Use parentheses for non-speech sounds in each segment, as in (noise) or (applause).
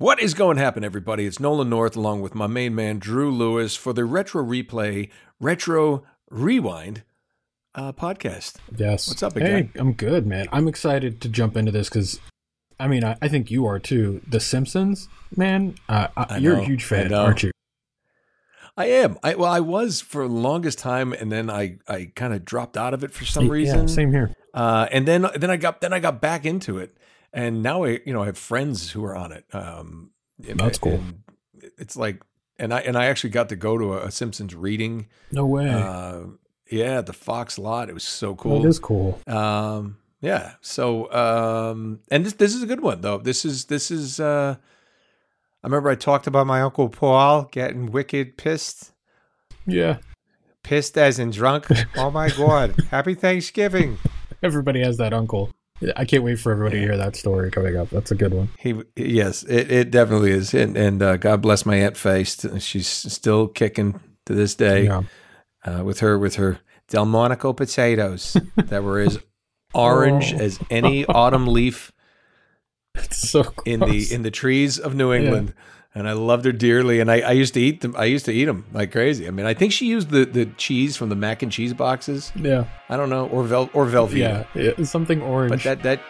What is going to happen, everybody? It's Nolan North along with my main man, Drew Lewis, for the Retro Replay Retro Rewind uh, podcast. Yes. What's up, big Hey. I'm good, man. I'm excited to jump into this because, I mean, I, I think you are too. The Simpsons, man. Uh, I, I you're know, a huge fan, aren't you? I am. I well, I was for the longest time, and then I I kind of dropped out of it for some reason. Yeah, same here. Uh, and then then I got then I got back into it, and now I you know I have friends who are on it. Um, That's I- cool. It's like, and I and I actually got to go to a, a Simpsons reading. No way. Uh, yeah, the Fox lot. It was so cool. That is cool. Um, yeah. So, um, and this this is a good one though. This is this is. Uh, I remember I talked about my uncle Paul getting wicked pissed. Yeah. Pissed as in drunk. (laughs) Oh my god. Happy Thanksgiving. Everybody has that uncle. I can't wait for everybody to hear that story coming up. That's a good one. He yes, it, it definitely is, and, and uh, God bless my aunt Faced. She's still kicking to this day Yeah. uh, with her with her Delmonico potatoes that were as (laughs) orange Oh. as any autumn leaf (laughs) so gross. in the in the trees of New England. And I loved her dearly, and I, I used to eat them. I used to eat them like crazy. I mean, I think she used the, the cheese from the mac and cheese boxes. yeah. I don't know, or Vel or Velveeta. Yeah. yeah. Something orange. But that that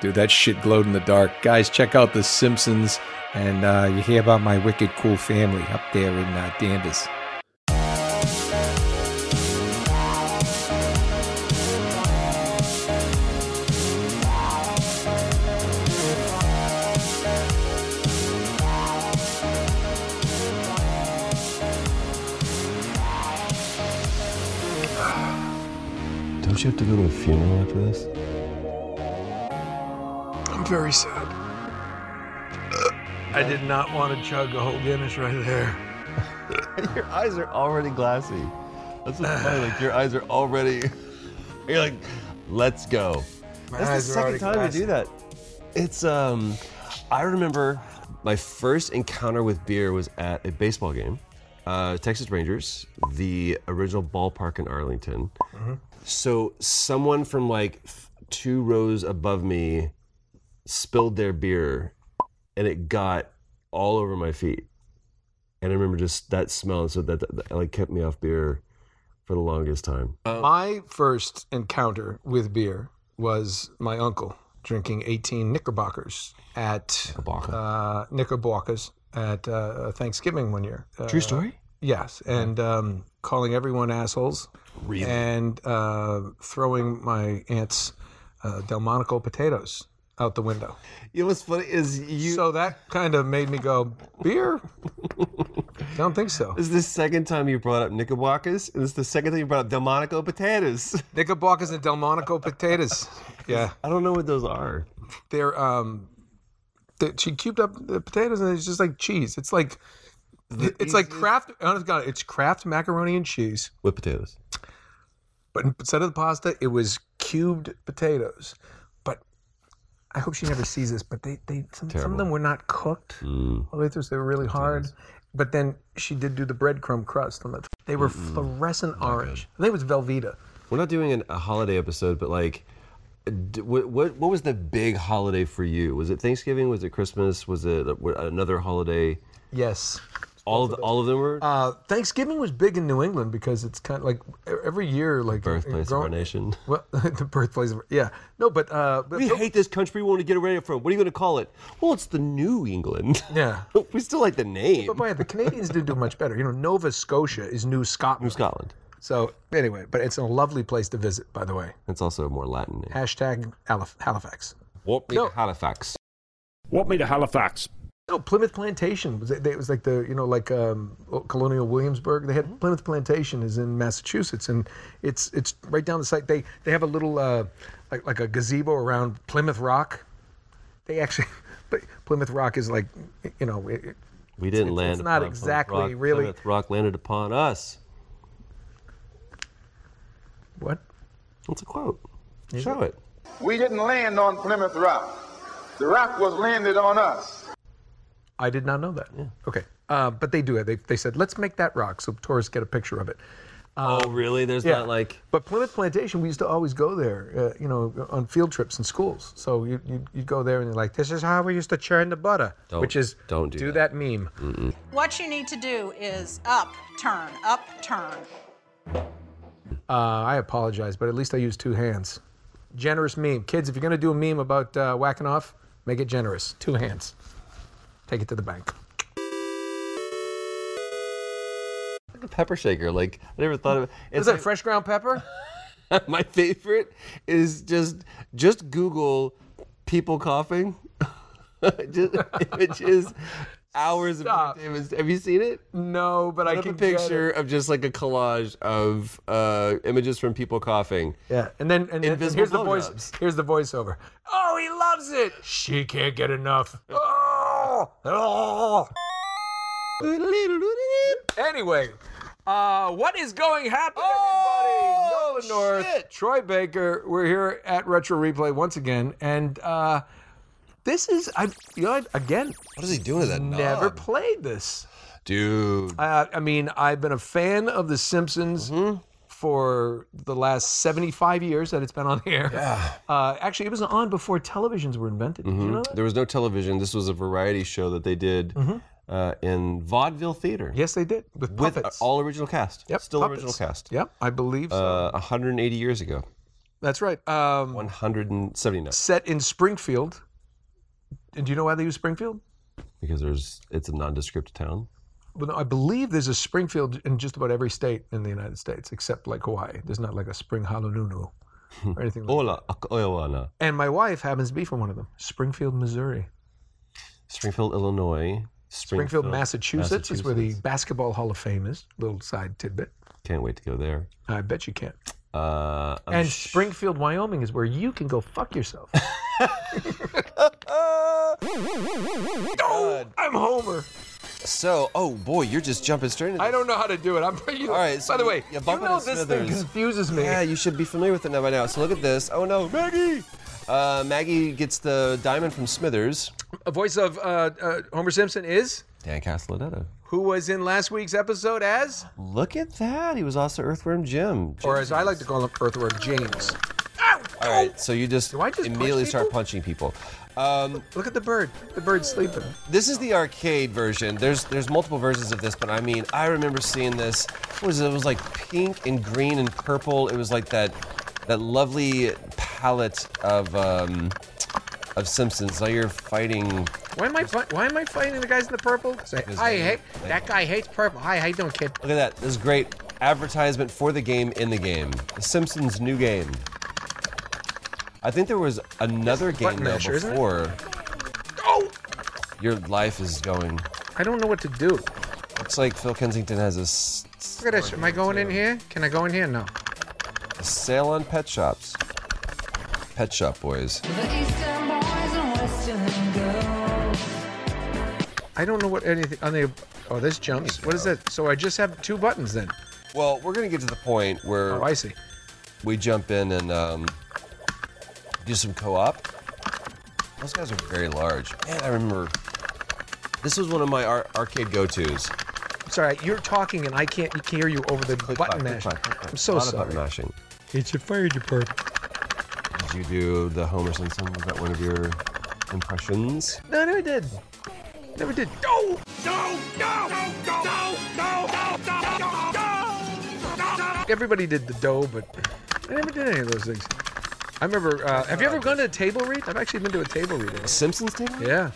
dude, that shit glowed in the dark. Guys, check out The Simpsons. And uh, you hear about my wicked cool family up there in uh, Danvers. You have to go to a funeral after this? I'm very sad. I did not want to chug a whole Guinness right there. (laughs) your eyes are already glassy. That's what's funny. Like your eyes are already. (laughs) You're like, let's go. That's the second time glassy. you do that. It's um, I remember my first encounter with beer was at a baseball game, uh, Texas Rangers, the original ballpark in Arlington. So someone from like f- two rows above me spilled their beer, and it got all over my feet. And I remember just that smell, and so that, that, that, like kept me off beer for the longest time. My first encounter with beer was my uncle drinking 18 Knickerbockers at uh, Knickerbockers at uh, Thanksgiving one year. Uh, True story. Yes, and um, calling everyone assholes, Really? and uh, throwing my aunt's uh, Delmonico potatoes out the window. You know what's funny is you. So that kind of made me go, beer? I Don't think so. this is the second time you brought up Knickerbockers, and this is the second time you brought up Delmonico potatoes. Knickerbockers and Delmonico potatoes. (laughs) Yeah. I don't know what those are. they're um she cubed up the potatoes and it's just like cheese. It's like it's like kraft honest god it's kraft macaroni and cheese. With potatoes. but instead of the pasta it was cubed potatoes. But i hope she never sees this but they they some, some of Terrible. them were not cooked. Mm. all the way through so they were really hard. But then she did do the breadcrumb crust on the they were fluorescent orange. i think it was velveeta. We're not doing an, a holiday episode, but like, what, what what was the big holiday for you? Was it Thanksgiving? Was it Christmas? Was it another holiday? yes All of the, all of them were Uh, Thanksgiving was big in New England because it's kind of like every year, like birthplace of our nation. (laughs) Well, (laughs) the birthplace of yeah. No, but uh, but We hate this country. We want to get away from. What are you going to call it? Well, it's the New England. (laughs) yeah. we still like the name. But Brian, the Canadians didn't do much better. You know, Nova Scotia is New Scotland. New Scotland. So anyway, but it's a lovely place to visit, by the way. It's also a more Latin name. Hashtag Halif- Halifax. What No. Halifax? Want me to Halifax? No, Plymouth Plantation was it, it was like the you know like um, Colonial Williamsburg. They had Plymouth Plantation is in Massachusetts, and it's it's right down the site. They they have a little uh, like like a gazebo around Plymouth Rock. They actually, (laughs) but Plymouth Rock is like you know it, it- We didn't it's- land. it's not upon Plymouth exactly Rock. really- Plymouth Rock landed upon us. What That's a quote. Show it. We didn't land on Plymouth Rock. The rock was landed on us. I did not know that. Okay, uh, but they do it. They they said let's make that rock so tourists get a picture of it. oh, really? There's Yeah, not like. But Plymouth Plantation, we used to always go there, uh, you know, on field trips in schools. So you you you'd go there and you're like, this is how we used to churn the butter, Don't- which is don't do do that. that, meme. What you need to do is up, turn, up, turn. Uh, I apologize, but at least I use two hands. Generous meme, kids. If you're gonna do a meme about uh, whacking off, make it generous. Two hands. Take it to the bank. Like a pepper shaker. Like I never thought of it. Is It's that like- fresh ground pepper? (laughs) my favorite is just just Google people coughing. (laughs) just images, hours of Stop. entertainment. Have you seen it? No, but I Put up can a picture of just like a collage of uh, images from people coughing. Yeah, and then and, and here's the voice. blowjobs. Here's the voiceover. Oh, he loves it. She can't get enough. Oh, oh. Anyway, uh, what is going happen, Oh, everybody? Nolan North, shit. Troy Baker. We're here at Retro Replay once again, and uh, this is I. You know, what? again, What is he doing to that never knob? played this. Dude. Uh, I mean, I've been a fan of The Simpsons Mm-hmm. for the last 75 years that it's been on the (laughs) air. Yeah. Uh, actually, it was on before televisions were invented. Did you know that? There was no television. This was a variety show that they did uh, in vaudeville theater. Yes, they did with With puppets. all original cast. Yep, Still puppets. original cast. Yep, I believe so. Uh, 180 years ago. That's right. Um, 179. set in Springfield. And do you know why they use Springfield? Because there's it's a nondescript town. Well, no, I believe there's a Springfield in just about every state in the United States, except like Hawaii. There's not like a Spring Halonunu (laughs) or anything like that. Ola Oiwana. And my wife happens to be from one of them, Springfield, Missouri. Springfield, Illinois. Springfield, Massachusetts, is where the Basketball Hall of Fame is. Little side tidbit. Can't wait to go there. I bet you can. Uh, And sh- Springfield, Wyoming is where you can go fuck yourself. oh, (laughs) I'm Homer. so, oh boy, you're just jumping straight into I don't know how to do it. I'm pretty. All right, so by the way, you you, know this thing confuses me. Yeah, you should be familiar with it now by now. So look at this. Oh no, Maggie! Uh, Maggie gets the diamond from Smithers. A voice of uh, uh, Homer Simpson is Dan Castellaneta. who was in last week's episode as, Look at that. He was also Earthworm Jim. or as I like to call him, Earthworm James. All right, so you just, just punch immediately start punching people. Um, Look at the bird. The bird's sleeping. this is the arcade version. There's there's multiple versions of this, but I mean, I remember seeing this. What was it? It was like pink and green and purple. It was like that that lovely palette of um, of Simpsons. Now you're fighting. Why am I? Fi- why am I fighting the guys in the purple? Say, I hate that guy. Hates purple. Hi, how you doing, kid? Look at that. This is great advertisement for the game in the game. The Simpsons new game. I think there was another game though masher, before. Oh, Your life is going. I don't know what to do. Looks like Phil Kensington has a, s- Look at this. Am I going in here? Can I go in here? No. a sale on pet shops. Pet shop boys. I don't know what anything on the. Oh, this jumps. What is that? So I just have two buttons then. Well, we're gonna get to the point where Oh, I see. we jump in and um, do some co-op. Those guys are very large. Man, I remember. This was one of my ar- arcade go-tos. Sorry, you're talking and I can't hear you over the Click button clack, mash. click clack, click clack. I'm so a lot of sorry. button mashing. It's a fire department. Did you do the Homer Simpson? Was that one of your impressions? No, no, I did. Never did. No! No! No! No! No! No! No! No! No! No! Everybody did the dough, but I never did any of those things. I remember. Uh, have you ever gone to a table read? I've actually been to a table read. A Simpsons table? Yeah.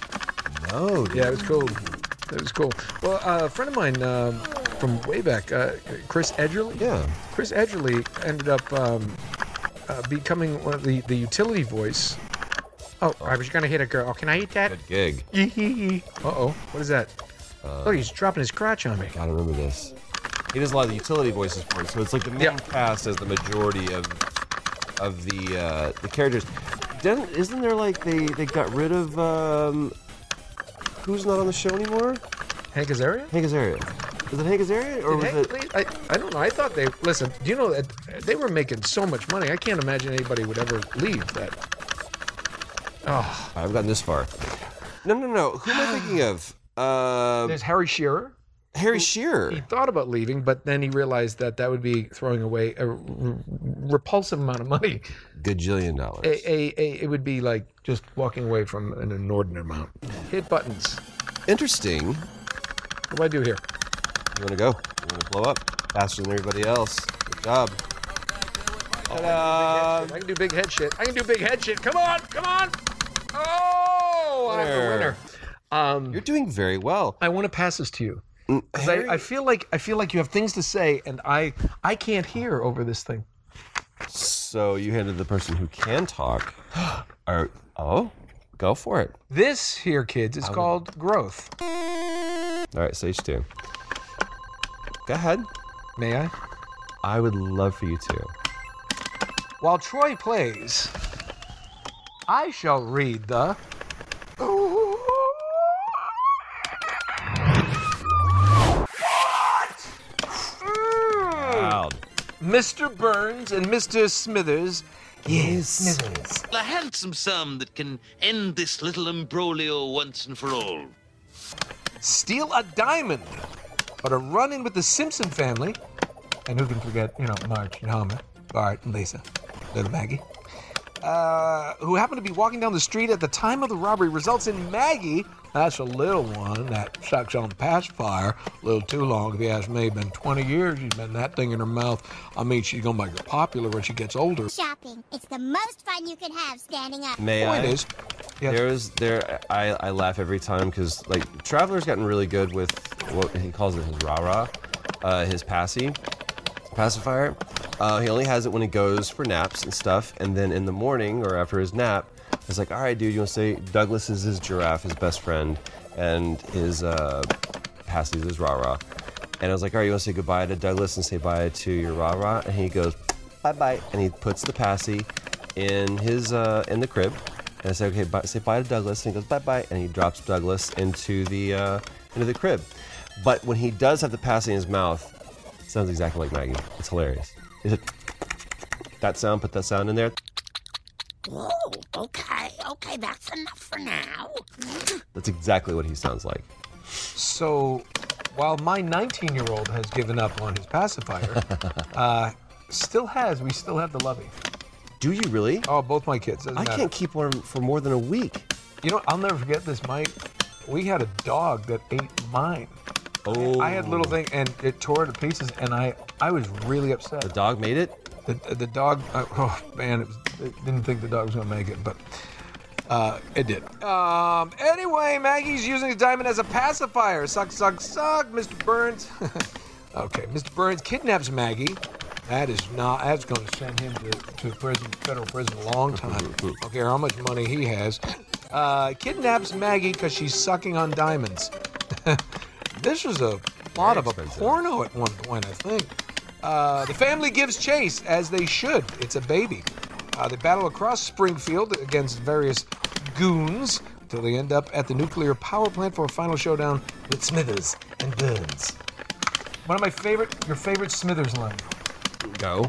No. Dude. Yeah, it was cool. It was cool. Well, uh, a friend of mine um, from way back, uh, Chris Edgerly. Yeah. Chris Edgerly ended up um, uh, becoming one of the, the utility voice Oh, I was gonna hit a girl. Oh, can I eat that? Good gig. (laughs) uh oh. What is that? oh, he's dropping his crotch on me. I gotta remember this. He does a lot of the utility voices for it, so it's like the main Yeah. cast as the majority of of the uh, the characters. Then isn't there like they they got rid of um, who's not on the show anymore? Hank Azaria? Hank Azaria. Was it Hank Azaria or was Did Hank it? I, I don't know. I thought they listen. Do you know that they were making so much money? I can't imagine anybody would ever leave that. Oh, I've gotten this far. No, no, no. Who am I thinking (gasps) of? Uh, there's Harry Shearer. Harry Shearer. He thought about leaving, but then he realized that that would be throwing away a repulsive amount of money. Gajillion dollars. A, a, a, it would be like just walking away from an inordinate amount. Hit buttons. Interesting. What do I do here? You want to go? You want to blow up faster than everybody else? Good job. Ta-da! I can do big head shit. I can do big head shit. Come on, come on. Oh, I'm the Winner. Um, You're doing very well. I want to pass this to you. Mm, 'Cause Harry- I, I feel like I feel like you have things to say, and I I can't hear over this thing. So you handed the person who can talk. (gasps) Or oh, go for it. This here, kids, is called growth. All right, stage two. Go ahead. May I? I would love for you to. While Troy plays, I shall read the. Loud. Mr. Burns and Mr. Smithers. Yes, Smithers. A handsome sum that can end this little imbroglio once and for all. Steal a diamond, but a run in with the Simpson family. And who can forget, you know, Marge and Homer, Bart and Lisa, little Maggie. Uh, who happened to be walking down the street at the time of the robbery results in Maggie, that's a little one that sucks on the pacifier a little too long, if you ask me. Been 20 years she's been that thing in her mouth. I mean, she's gonna make her popular when she gets older. Shopping. It's the most fun you can have standing up. May Point I? is, yes. There's there. I, I laugh every time because like Traveler's gotten really good with what he calls it his rah rah, uh, his passy, pacifier. Uh, he only has it when he goes for naps and stuff, and then in the morning or after his nap, it's like, all right, dude, you want to say Douglas is his giraffe, his best friend, and his uh, passy is his rah rah. And I was like, all right, you want to say goodbye to Douglas and say bye to your rah rah, and he goes, bye bye, and he puts the passy in his uh, in the crib. And I say, okay, bye, say bye to Douglas, and he goes bye bye, and he drops Douglas into the uh, into the crib. But when he does have the passy in his mouth, sounds exactly like Maggie. It's hilarious. Is it that sound? Put that sound in there. Whoa, okay, okay, that's enough for now. That's exactly what he sounds like. So, while my 19 year old has given up on his pacifier, (laughs) uh, still has, we still have the lovey. Do you really? Oh, both my kids. doesn't I matter. can't keep one for more than a week. You know, I'll never forget this, Mike. We had a dog that ate mine. Oh, I had little thing, and it tore to pieces, and I, I was really upset. The dog made it. The, the dog, uh, oh man, it was, I didn't think the dog was gonna make it, but uh, it did. Um, anyway, Maggie's using his diamond as a pacifier. Suck, suck, suck, Mr. Burns. (laughs) okay, Mr. Burns kidnaps Maggie. That is not. That's going to send him to, to prison, federal prison, a long time. (laughs) Don't how much money he has. Uh, kidnaps Maggie because she's sucking on diamonds. (laughs) this was a plot of a porno at one point, I think. Uh, the family gives chase, as they should. It's a baby. Uh, they battle across Springfield against various goons until they end up at the nuclear power plant for a final showdown with Smithers and Burns. One of my favorite, your favorite Smithers line. Go.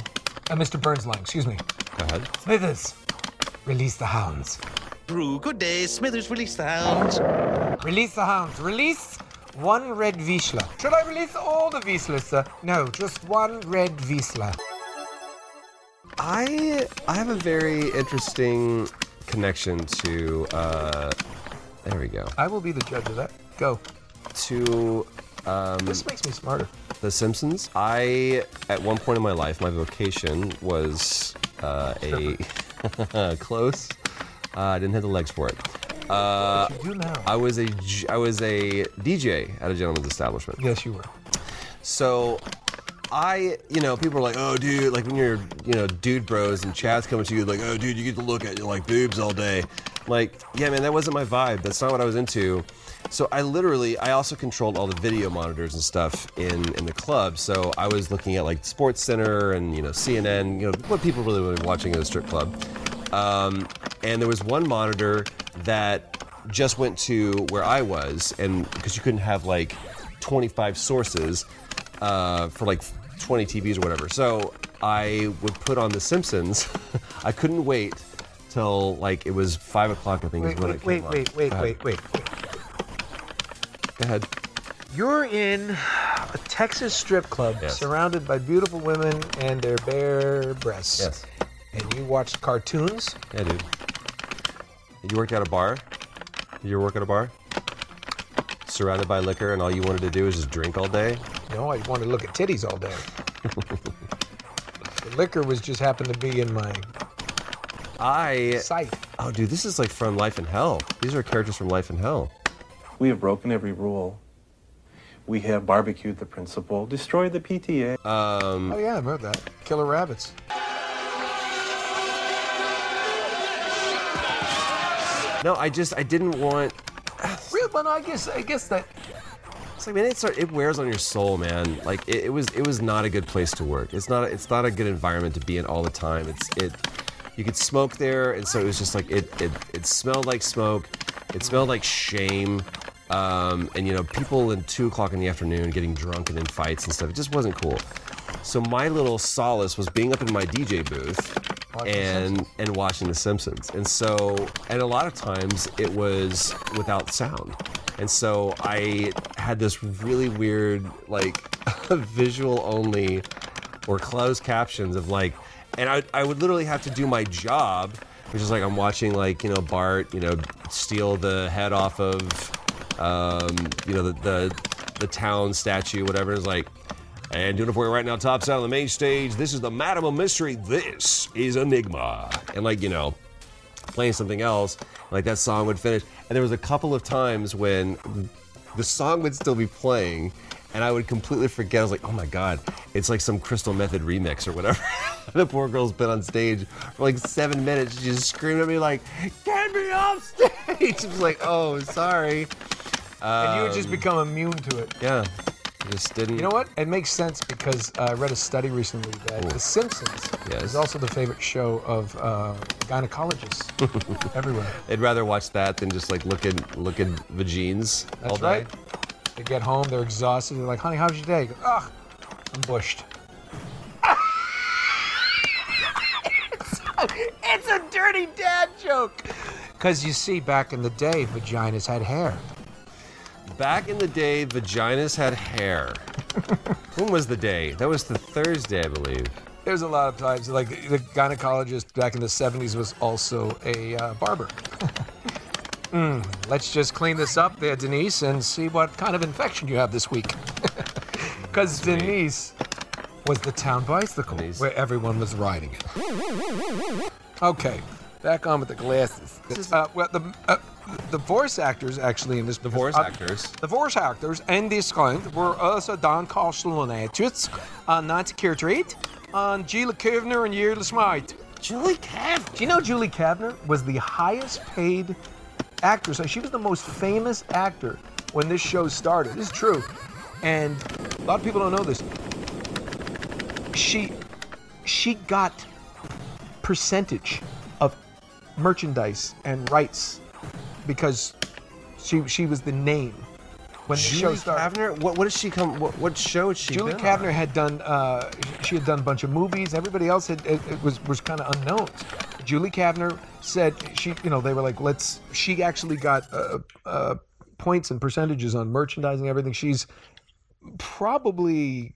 Uh, Mr. Burns line, excuse me. Go ahead. Smithers, release the hounds. Brew, good day. Smithers release the hounds. Release the hounds. Release one red Wiesler. Should I release all the Wieslers, sir? No, just one red Wiesler. I I have a very interesting connection to. Uh, there we go. I will be the judge of that. Go. To Um, This makes me smarter. The Simpsons. I, at one point in my life, my vocation was uh, a (laughs) close. Uh, I didn't have the legs for it. Uh, you do now? I was a I was a DJ at a gentleman's establishment. Yes, you were. So I, you know, people are like, oh, dude, like when you're, you know, dude bros and Chad's coming to you, like, oh, dude, you get to look at you like boobs all day. Like, yeah, man, that wasn't my vibe. That's not what I was into. So I literally, I also controlled all the video monitors and stuff in in the club. So I was looking at like Sports Center and you know CNN, you know, what people really were watching in a strip club. Um, and there was one monitor that just went to where I was, and because you couldn't have like 25 sources uh, for like 20 TVs or whatever. So I would put on The Simpsons. (laughs) I couldn't wait till like it was five o'clock. I think Wait, is when wait, it wait, came on. wait, wait, wait, wait, wait. Go ahead. You're in a Texas strip club Yes. surrounded by beautiful women and their bare breasts. Yes. And you watch cartoons? Yeah, dude. You worked at a bar? Did you work at a bar? Surrounded by liquor, and all you wanted to do was just drink all day? No, I wanted to look at titties all day. (laughs) the liquor was just happened to be in my I. sight. Oh, dude, this is like from Life in Hell. These are characters from Life in Hell. We have broken every rule. We have barbecued the principal, destroyed the PTA. Um, Oh yeah, I remember that. Killer rabbits. No, I just I didn't want. (sighs) Real, but I guess I guess that It's like man, it start, it wears on your soul, man. Like it, it was it was not a good place to work. It's not it's not a good environment to be in all the time. It's it. You could smoke there, and so it was just like it it, it smelled like smoke. It smelled like shame. Um, and you know, people in two o'clock in the afternoon getting drunk and in fights and stuff. It just wasn't cool. So my little solace was being up in my DJ booth And and watching The Simpsons. And so, and a lot of times it was without sound. And so I had this really weird, like, (laughs) visual only or closed captions of like, and I, I would literally have to do my job, which is like I'm watching like you know Bart, you know, steal the head off of, um, you know, the the, the town statue, whatever. It's like, and doing it for you right now, tops out on the main stage. This is the Madam of Mystery. This is Enigma, and like you know, playing something else, like that song would finish. And there was a couple of times when the song would still be playing, and I would completely forget. I was like, oh my god, it's like some Crystal Method remix or whatever. (laughs) the poor girl's been on stage for like seven minutes, She just screamed at me like, get me off stage. (laughs) I was like, oh, sorry. and you would just Um, become immune to it. Yeah, just didn't. You know what? It makes sense because uh, I read a study recently that The Simpsons Yes. is also the favorite show of uh, gynecologists (laughs) everywhere. They'd rather watch that than just like look at look at vagines all That's day. right. They get home, they're exhausted. They're like, "Honey, how's your day?" Ugh, I'm bushed. (laughs) it's a dirty dad joke. Because you see, back in the day, vaginas had hair. Back in the day, vaginas had hair. (laughs) when was the day? That was the Thursday, I believe. There's a lot of times, like the gynecologist back in the 70s was also a uh, barber. (laughs) Mm, let's just clean this up there, Denise, and see what kind of infection you have this week. (laughs) Because Denise was the town bicycle where everyone was riding it. Okay, back on with the glasses. Uh, well, the uh, the voice actors actually in this the voice actors the voice actors in this kind were also Dan Castellaneta, uh, Nancy Cartwright, and Julie Kavner and Yeardley Smith. Julie Kavner. Do you know Julie Kavner was the highest paid actress? She was the most famous actor when this show started. This is true, and a lot of people don't know this. She she got percentage of merchandise and rights because she she was the name when the show Julie started. Kavner? What, what did she come? What, what show did she Julie been Kavner on? had done uh, she had done a bunch of movies. Everybody else had it, it was was kind of unknown. Julie Kavner said she you know they were like let's she actually got uh, uh, points and percentages on merchandising everything. She's probably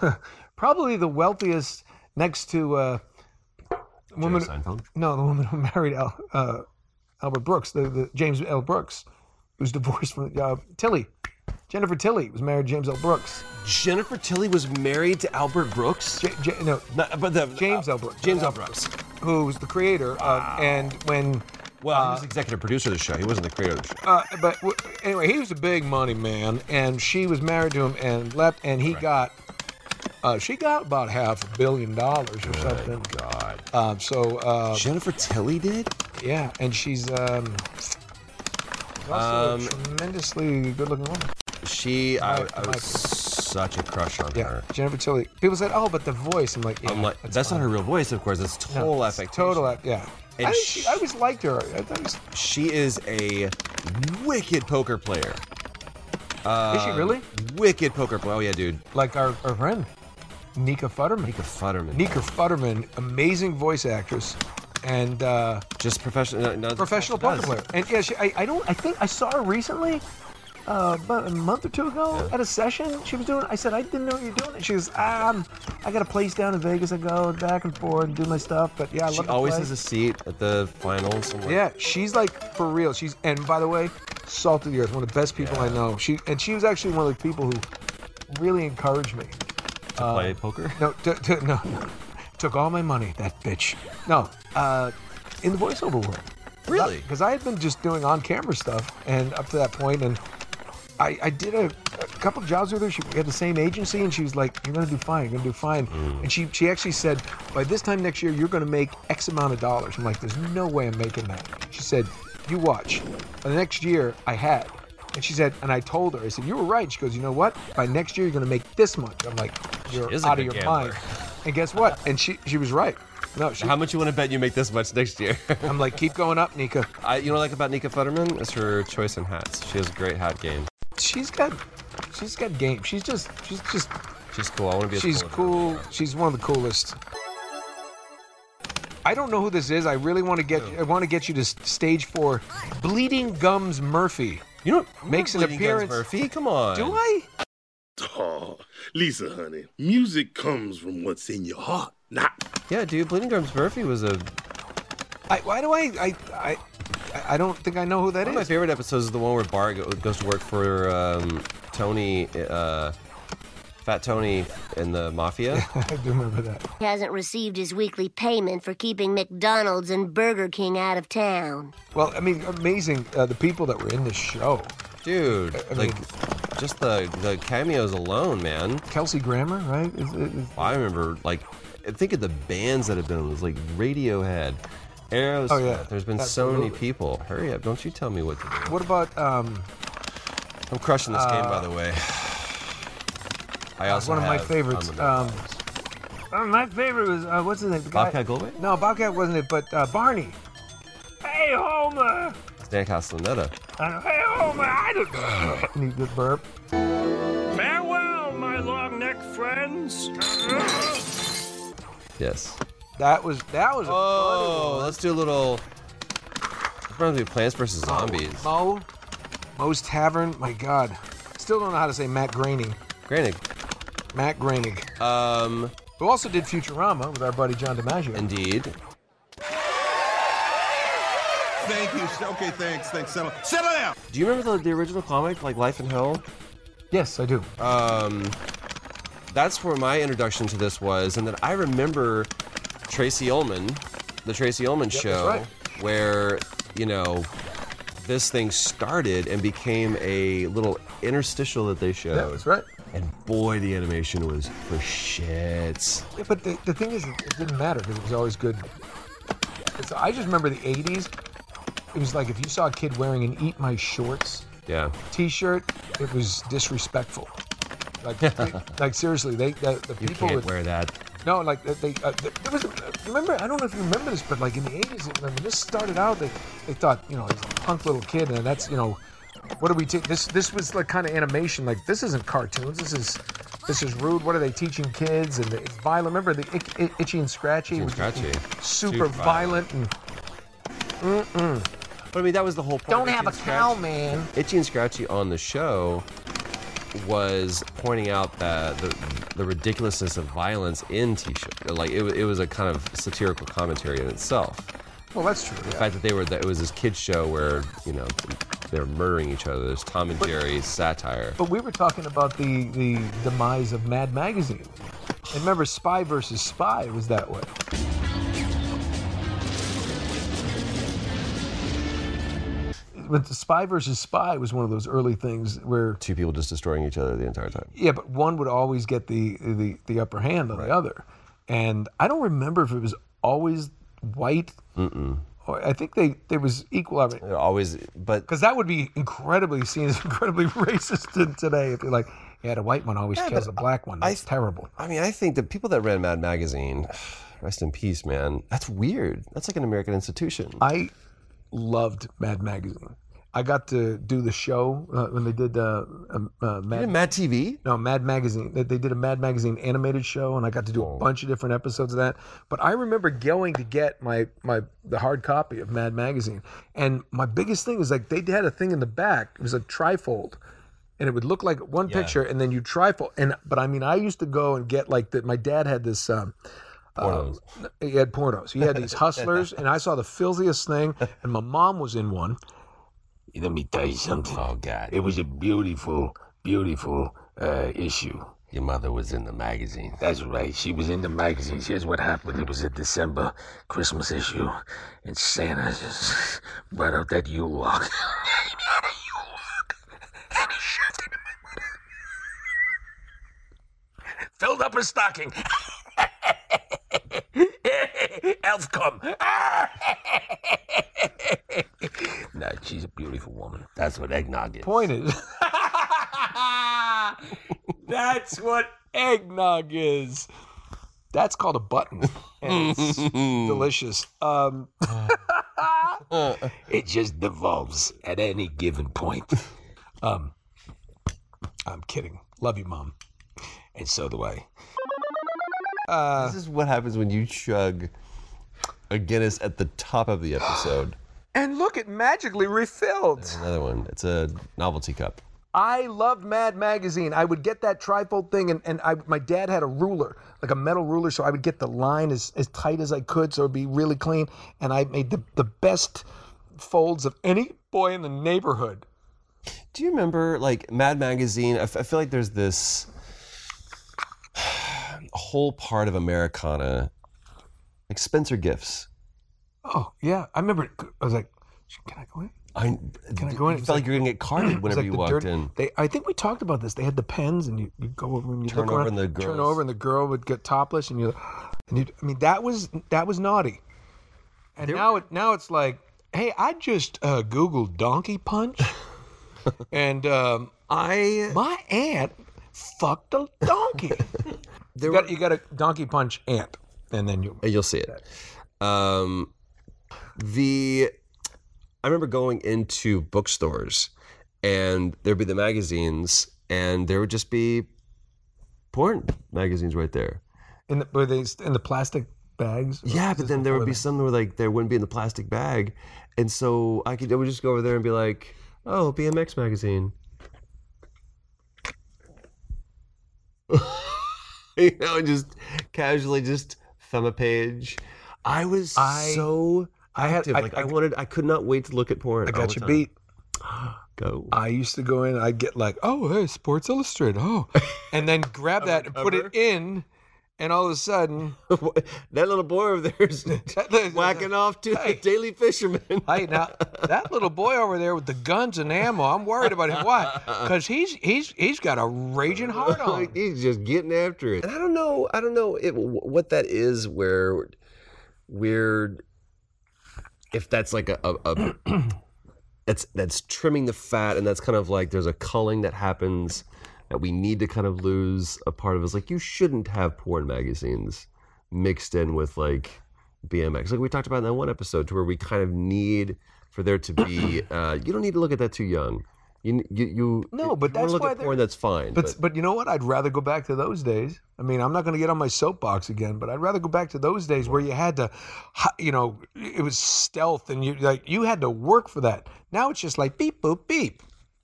(laughs) probably the wealthiest next to uh, woman. Seinfeld? No, the woman who married Al, uh, Albert Brooks, the, the James L. Brooks, who's divorced from uh, Tilly. Jennifer Tilly was married to James L. Brooks. Jennifer Tilly was married to Albert Brooks. J- J- no, Not- but the James L. Brooks. James L. Brooks. who was the creator of, and when Well, he was the executive producer of the show. He wasn't the creator of the show. Uh, but w- anyway, he was a big money man, and she was married to him and left, and he got, uh, she got about half a billion dollars or something. Oh god. Um, so uh, Jennifer Tilly did? Yeah, and she's um, also Um, a tremendously good-looking woman. She, I, Might- I was such a crush on Yeah, her. Jennifer Tilly. People said, "Oh, but the voice." I'm like, yeah, I'm like, that's, not her real voice, of course. It's total affectation. Total, aff- yeah. And I, she- I always liked her. I was- She is a wicked poker player. Is she Um, really? Wicked poker player. Oh, yeah, dude. like our, our friend Nika Futterman. Nika Futterman. Nika Futterman, amazing voice actress, and uh, Just professional. No, no, professional poker player. And yeah, she, I, I don't. I think I saw her recently, uh, about a month or two ago at a session she was doing. I said I didn't know you were doing it. She goes, um, I got a place down in Vegas. I go back and forth and do my stuff. But yeah, I She always play. has a seat at the finals. I'm Yeah, she's like for real. She's and by the way, salt of the earth, one of the best people I know. She and she was actually one of the people who really encouraged me. To play poker? No, to, to, no, took all my money. That bitch. No, uh, in the voiceover world. Really? Because I had been just doing on-camera stuff, and up to that point, and I, I did a, a couple jobs with her. She we had the same agency, and she was like, "You're gonna do fine. You're gonna do fine." Mm. And she she actually said, "By this time next year, you're gonna make X amount of dollars." I'm like, "There's no way I'm making that." She said, "You watch." By the next year, I had. And she said, and I told her, I said, you were right. She goes, you know what? By next year, you're going to make this much. I'm like, you're out of your gambler. mind. And guess what? And she she was right. No, she, How much you want to bet you make this much next year? (laughs) I'm like, keep going up, Nika. I, you know what I like about Nika Futterman? Is her choice in hats. She has a great hat game. She's got, she's got game. She's just, she's just, She's cool. I want to be. she's cool. cool. She's one of the coolest. I don't know who this is. I really want to get, I want to get you to stage four. Bleeding Gums Murphy. You know, makes an appearance. Murphy, come on. Do I? Oh, Lisa, honey, music comes from what's in your heart, not. Yeah, dude. Bleeding Gums Murphy was a. I, why do I, I, I, I don't think I know who that One of my favorite episodes is the one where Bart go- goes to work for um, Tony, uh, Fat Tony in the Mafia. (laughs) I do remember that. He hasn't received his weekly payment for keeping McDonald's and Burger King out of town. Well, I mean, amazing uh, the people that were in this show. Dude, I like, just the the cameos alone, man. Kelsey Grammer, right? Is, is, I remember, like, think of the bands that have been on this, like Radiohead, Aerosmith. Oh, yeah. There's been so many people. Hurry up! Don't you tell me what to do. what about um, I'm crushing this game, by Uh, the way. I also one of my favorites? Um, uh, my favorite was uh, what's his name? The guy- Bobcat Goldthwait? No, Bobcat wasn't it, but uh, Barney. Hey Homer! Stan Castellaneta. Uh, hey Homer! I don't. (sighs) Need good burp. Farewell, my long neck friends. Yes. That was that was a Oh, let's do a little. Reminds me of Plants vs Oh, Zombies. Moe, Moe's Tavern. My God, still don't know how to say Matt Groening. Groening. Matt Groening. Um, who also did Futurama with our buddy John DiMaggio. Indeed. Thank you. Okay, thanks. Thanks. Settle, settle down. Do you remember the, the original comic, like Life in Hell? Yes, I do. Um, that's where my introduction to this was, and then I remember Tracey Ullman, the Tracey Ullman Yep, show, right. where you know this thing started and became a little interstitial that they showed. That was right. And boy, the animation was for shits. Yeah, but the, the thing is, it, it didn't matter because it was always good. It's, I just remember the 80s. It was like if you saw a kid wearing an Eat My Shorts Yeah. t shirt, it was disrespectful. Like, they- (laughs) like seriously, they the, the You people can't would, wear that. No, like they, uh, there was. Remember, I don't know if you remember this, but like in the '80s, when this started out, they they thought, you know, he's a punk little kid, and that's, you know, what do we take? This this was like kind of animation. Like this isn't cartoons. This is this is rude. What are they teaching kids? And it's violent. Remember the Itchy and Scratchy? Itchy and Scratchy. Super, Super violent and. Mm-mm. But I mean, that was the whole point. Don't have a cow, man. Itchy and Scratchy on the show was pointing out that the, the ridiculousness of violence in t-shirt. Like it, it was a kind of satirical commentary in itself. Well, that's true. The fact that they were that it was this kids show where you know they're murdering each other. There's Tom and Jerry satire. But we were talking about the the demise of Mad Magazine. And remember, Spy versus Spy was that way. But the Spy versus Spy was one of those early things where Two people just destroying each other the entire time. yeah, but one would always get the the, the upper hand on the other. And I don't remember if it was always white. Mm-mm. I think they there was equal. I mean, always, but because that would be incredibly seen as (laughs) incredibly racist in today if you're like, yeah, the white one always Yeah, kills black one. That's terrible. I mean, I think the people that ran Mad Magazine, rest in peace, man. That's weird. That's like an American institution. I loved Mad Magazine. I got to do the show uh, when they did uh, um, uh, Mad, Mad TV. No, Mad Magazine. They, they did a Mad Magazine animated show, and I got to do a bunch of different episodes of that. But I remember going to get my my the hard copy of Mad Magazine, and my biggest thing was like they had a thing in the back. It was a trifold. And it would look like one Yeah. picture, and then you trifold. And but I mean, I used to go and get like that. My dad had this um, Pornos. uh, he had pornos. He had these (laughs) hustlers, and I saw the filthiest thing. And my mom was in one. Let me tell you something. Oh God! It was a beautiful, beautiful uh, issue. Your mother was in the magazine. That's right. She was in the magazine. Here's what happened. It was a December Christmas issue, and Santa just (laughs) brought out that Yule log. (laughs) Filled up her stocking. (laughs) Elf come. (laughs) nah, she's a beautiful woman. That's what eggnog is. Point is, (laughs) that's what eggnog is. That's called a button, (laughs) and it's delicious. Um, it just devolves at any given point. Um, I'm kidding. Love you, mom. And so do I. Uh, this is what happens when you chug a Guinness at the top of the (gasps) episode. and look, it magically refilled. Another one. It's a novelty cup. I loved Mad Magazine. I would get that trifold thing, and, and I, my dad had a ruler, like a metal ruler, so I would get the line as, as tight as I could so it'd be really clean. And I made the, the best folds of any boy in the neighborhood. Do you remember like Mad Magazine? I, f- I feel like there's this whole part of Americana, like Spencer Gifts. Oh, yeah. I remember, I was like, can I go in? I, Can I go in? It felt like you were gonna get carded (clears throat) whenever like you walked dirt- in. They, I think we talked about this. They had the pens, and you, you go over and you Turn over around, and the turn over, and the girl would get topless, and you, and you. I mean, that was that was naughty. And now it now it's like, hey, I just uh, googled donkey punch, (laughs) and um, I my aunt fucked a donkey. (laughs) you got you got a donkey punch aunt, and then you you'll see it. Um, the I remember going into bookstores, and there'd be the magazines, and there would just be porn magazines right there. in the were they in the plastic bags. Yeah, but then there would be some where like there wouldn't be in the plastic bag, and so I could I would just go over there and be like, "Oh, BMX magazine." (laughs) (laughs) you know, just casually just thumb a page. I was I- so I had- active. I- like I- I, wanted, I could not wait to look at porn. I got the you beat. (gasps) Go. I used to go in. I'd get like, oh, hey, Sports Illustrated. Oh, (laughs) and then grab that and put it in, and all of a sudden, (laughs) that little boy over there's (laughs) (laughs) whacking off to the Daily Fisherman. hey, now that little boy over there with the guns and ammo, I'm worried about him. Why? Because he's he's he's got a raging heart oh, on. him. He's just getting after it. And I don't know. I don't know it, what that is. Where we're if that's like a, a, a (clears throat) that's that's trimming the fat, and that's kind of like there's a culling that happens that we need to kind of lose a part of. Is like you shouldn't have porn magazines mixed in with like BMX, like we talked about in that one episode, to where we kind of need for there to be. (clears throat) Uh, you don't need to look at that too young. You you, you No, but you that's look why at porn. That's fine. But but you know what? I'd rather go back to those days. I mean, I'm not going to get on my soapbox again, but I'd rather go back to those days where you had to, you know, it was stealth and you like you had to work for that. Now it's just like beep boop beep.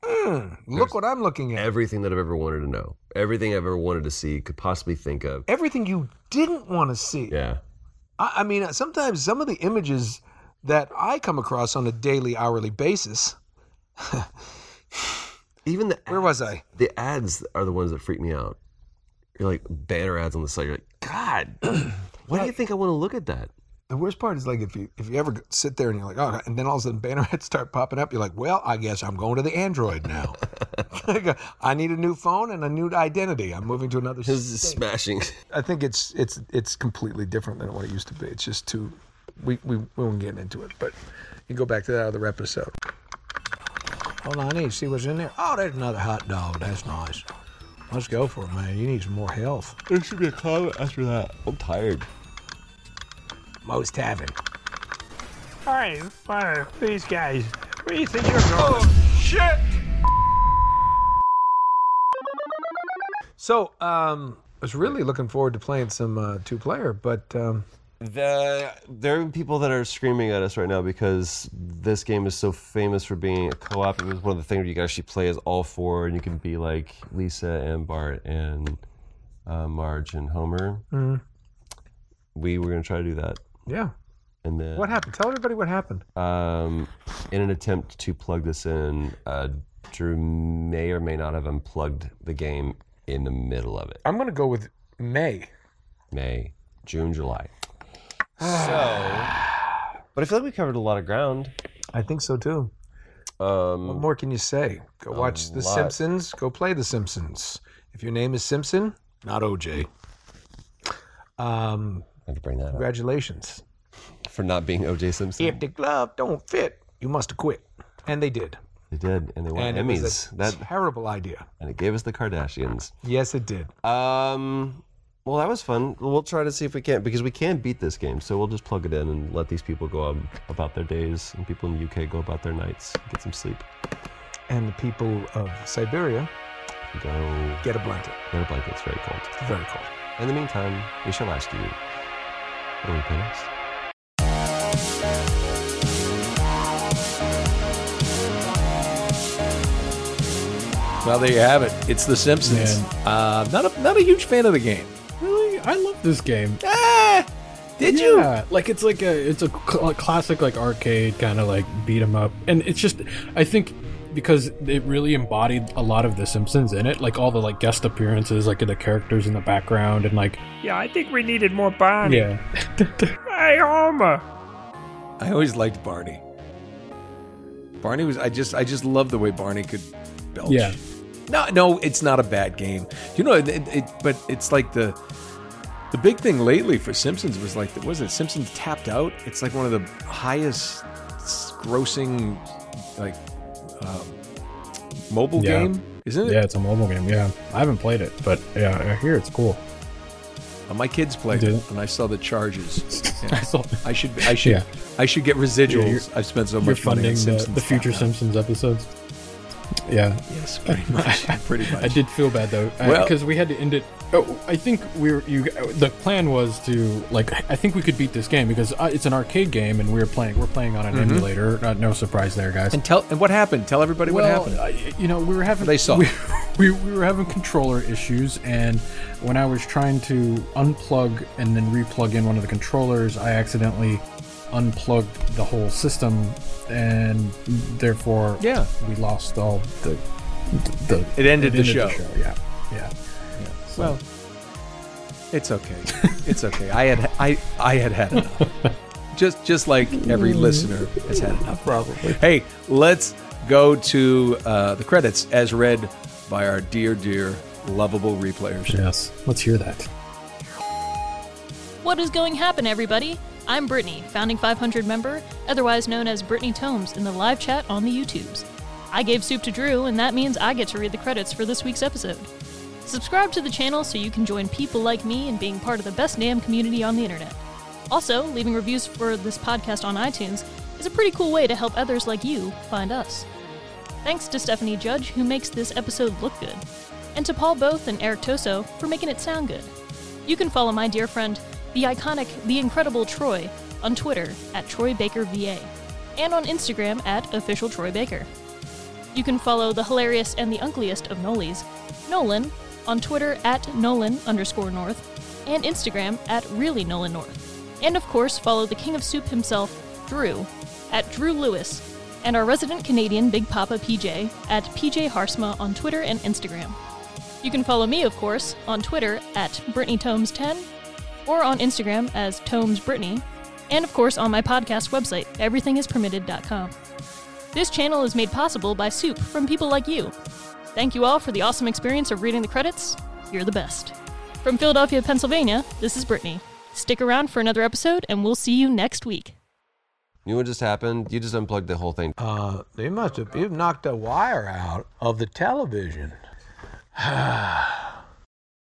Mm, look what I'm looking at. everything that I've ever wanted to know, everything I've ever wanted to see, could possibly think of. Everything you didn't want to see. Yeah. I, I mean, sometimes some of the images that I come across on a daily, hourly basis. (sighs) Even the where was I? The ads are the ones that freak me out. You're like banner ads on the site. You're like, God, (clears throat) why do you think I want to look at that? The worst part is like if you if you ever sit there and you're like, oh, and then all of a sudden banner ads (laughs) start popping up. You're like, well, I guess I'm going to the Android now. (laughs) (laughs) I need a new phone and a new identity. I'm moving to another. This is smashing. I think it's it's it's completely different than what it used to be. It's just too. We we we won't get into it, but you can go back to that other episode. Hold on, I need to see what's in there. Oh, there's another hot dog. That's nice. Let's go for it, man. You need some more health. There should be a comment after that. I'm tired. Most having. Hey, uh, these guys. Where do you think you're going? Oh, shit! So, um, I was really looking forward to playing some uh, two player, but um, The, there are people that are screaming at us right now because this game is so famous for being a co-op. It was one of the things where you can actually play as all four, and you can be like Lisa and Bart and uh, Marge and Homer. Mhm. We were going to try to do that, yeah. and then What happened? Tell everybody what happened. Um, in an attempt to plug this in, uh, Drew may or may not have unplugged the game in the middle of it. I'm going to go with May. May, June, July. (sighs) So, but I feel like we covered a lot of ground. I think so too. Um, What more can you say? Go watch The lot. Simpsons. Go play The Simpsons. If your name is Simpson, not OJ. Um, I to bring that up congratulations. for not being OJ Simpson. If the glove don't fit, you must have quit. And they did. They did, and they won And it Emmys. was a that terrible idea. and it gave us the Kardashians. Yes, it did. Um, well, that was fun. We'll try to see if we can't because we can beat this game. So we'll just plug it in and let these people go about their days, and people in the UK go about their nights, get some sleep, And the people of Siberia go get a blanket. get a blanket. It's very cold. Very cold. In the meantime, we shall ask you, what do we play next? Well, there you have it. It's The Simpsons. Uh, not a not a huge fan of the game. Really, I love this game. Ah, did you? Like it's like a it's a cl- classic like arcade kind of like beat 'em up, and it's just I think because it really embodied a lot of The Simpsons in it, like all the like guest appearances, like the characters in the background, and like Yeah, I think we needed more Barney. yeah, (laughs) Hey, Homer. I always liked Barney. Barney was I just I just love the way Barney could belch. Yeah. No, no, it's not a bad game. You know, it, it, but it's like the the big thing lately for Simpsons was like was it Simpsons tapped out? It's like one of the highest grossing like um, mobile Yeah. game, isn't it? yeah, it's a mobile game. Yeah, I haven't played it, but yeah, I hear it's cool. Uh, my kids played it, and I saw the charges. Yeah. (laughs) I saw- I should I should (laughs) Yeah. I should get residuals. I've spent so much money funding on the, Simpsons. the future tapped. Simpsons episodes. Yeah. Yes, pretty (laughs) much. pretty much. I did feel bad though, Well- because we had to end it. Oh, I think we were. You. The plan was to like. I think we could beat this game because uh, it's an arcade game, and we were playing. We're playing on an Mhm. emulator. Uh, no surprise there, guys. And tell and what happened? Tell everybody what happened. I- you know, we were having They saw. (laughs) We, we, we were having controller issues, and when I was trying to unplug and then replug in one of the controllers, I accidentally unplugged the whole system, and therefore, Yeah. we lost all the. the It ended the show. Yeah, yeah. So- Well, it's okay. It's okay. I had I I had had enough. (laughs) just just like every listener has had enough. Probably. Hey, let's go to uh, the credits as read by our dear dear lovable replayers. Yes, let's hear that. What is going to happen, everybody? I'm Brittany, founding 500 member, otherwise known as Brittany Tomes in the live chat on the YouTubes. I gave soup to Drew, and that means I get to read the credits for this week's episode. Subscribe to the channel so you can join people like me in being part of the best NAM community on the internet. Also, leaving reviews for this podcast on iTunes is a pretty cool way to help others like you find us. Thanks to Stephanie Judge, who makes this episode look good, and to Paul Both and Eric Toso for making it sound good. You can follow my dear friend, the iconic, the incredible Troy, on Twitter at Troy Baker VA, and on Instagram at official Troy Baker. You can follow the hilarious and the uncliest of Nolies, Nolan, on Twitter at Nolan underscore North, and Instagram at really Nolan North. And of course, follow the King of Soup himself, Drew, at Drew Lewis, and our resident Canadian Big Papa PJ at PJ Haarsma on Twitter and Instagram. You can follow me, of course, on Twitter at Brittany BrittanyTomes10 or on Instagram as TomesBrittany, and of course on my podcast website, everythingispermitted.com. This channel is made possible by Soup from people like you. Thank you all for the awesome experience of reading the credits. You're the best. From Philadelphia, Pennsylvania, this is Brittany. Stick around for another episode, and we'll see you next week. You know what just happened? You just unplugged the whole thing. Uh, they must have you've knocked a wire out of the television. (sighs) (sighs) (sighs)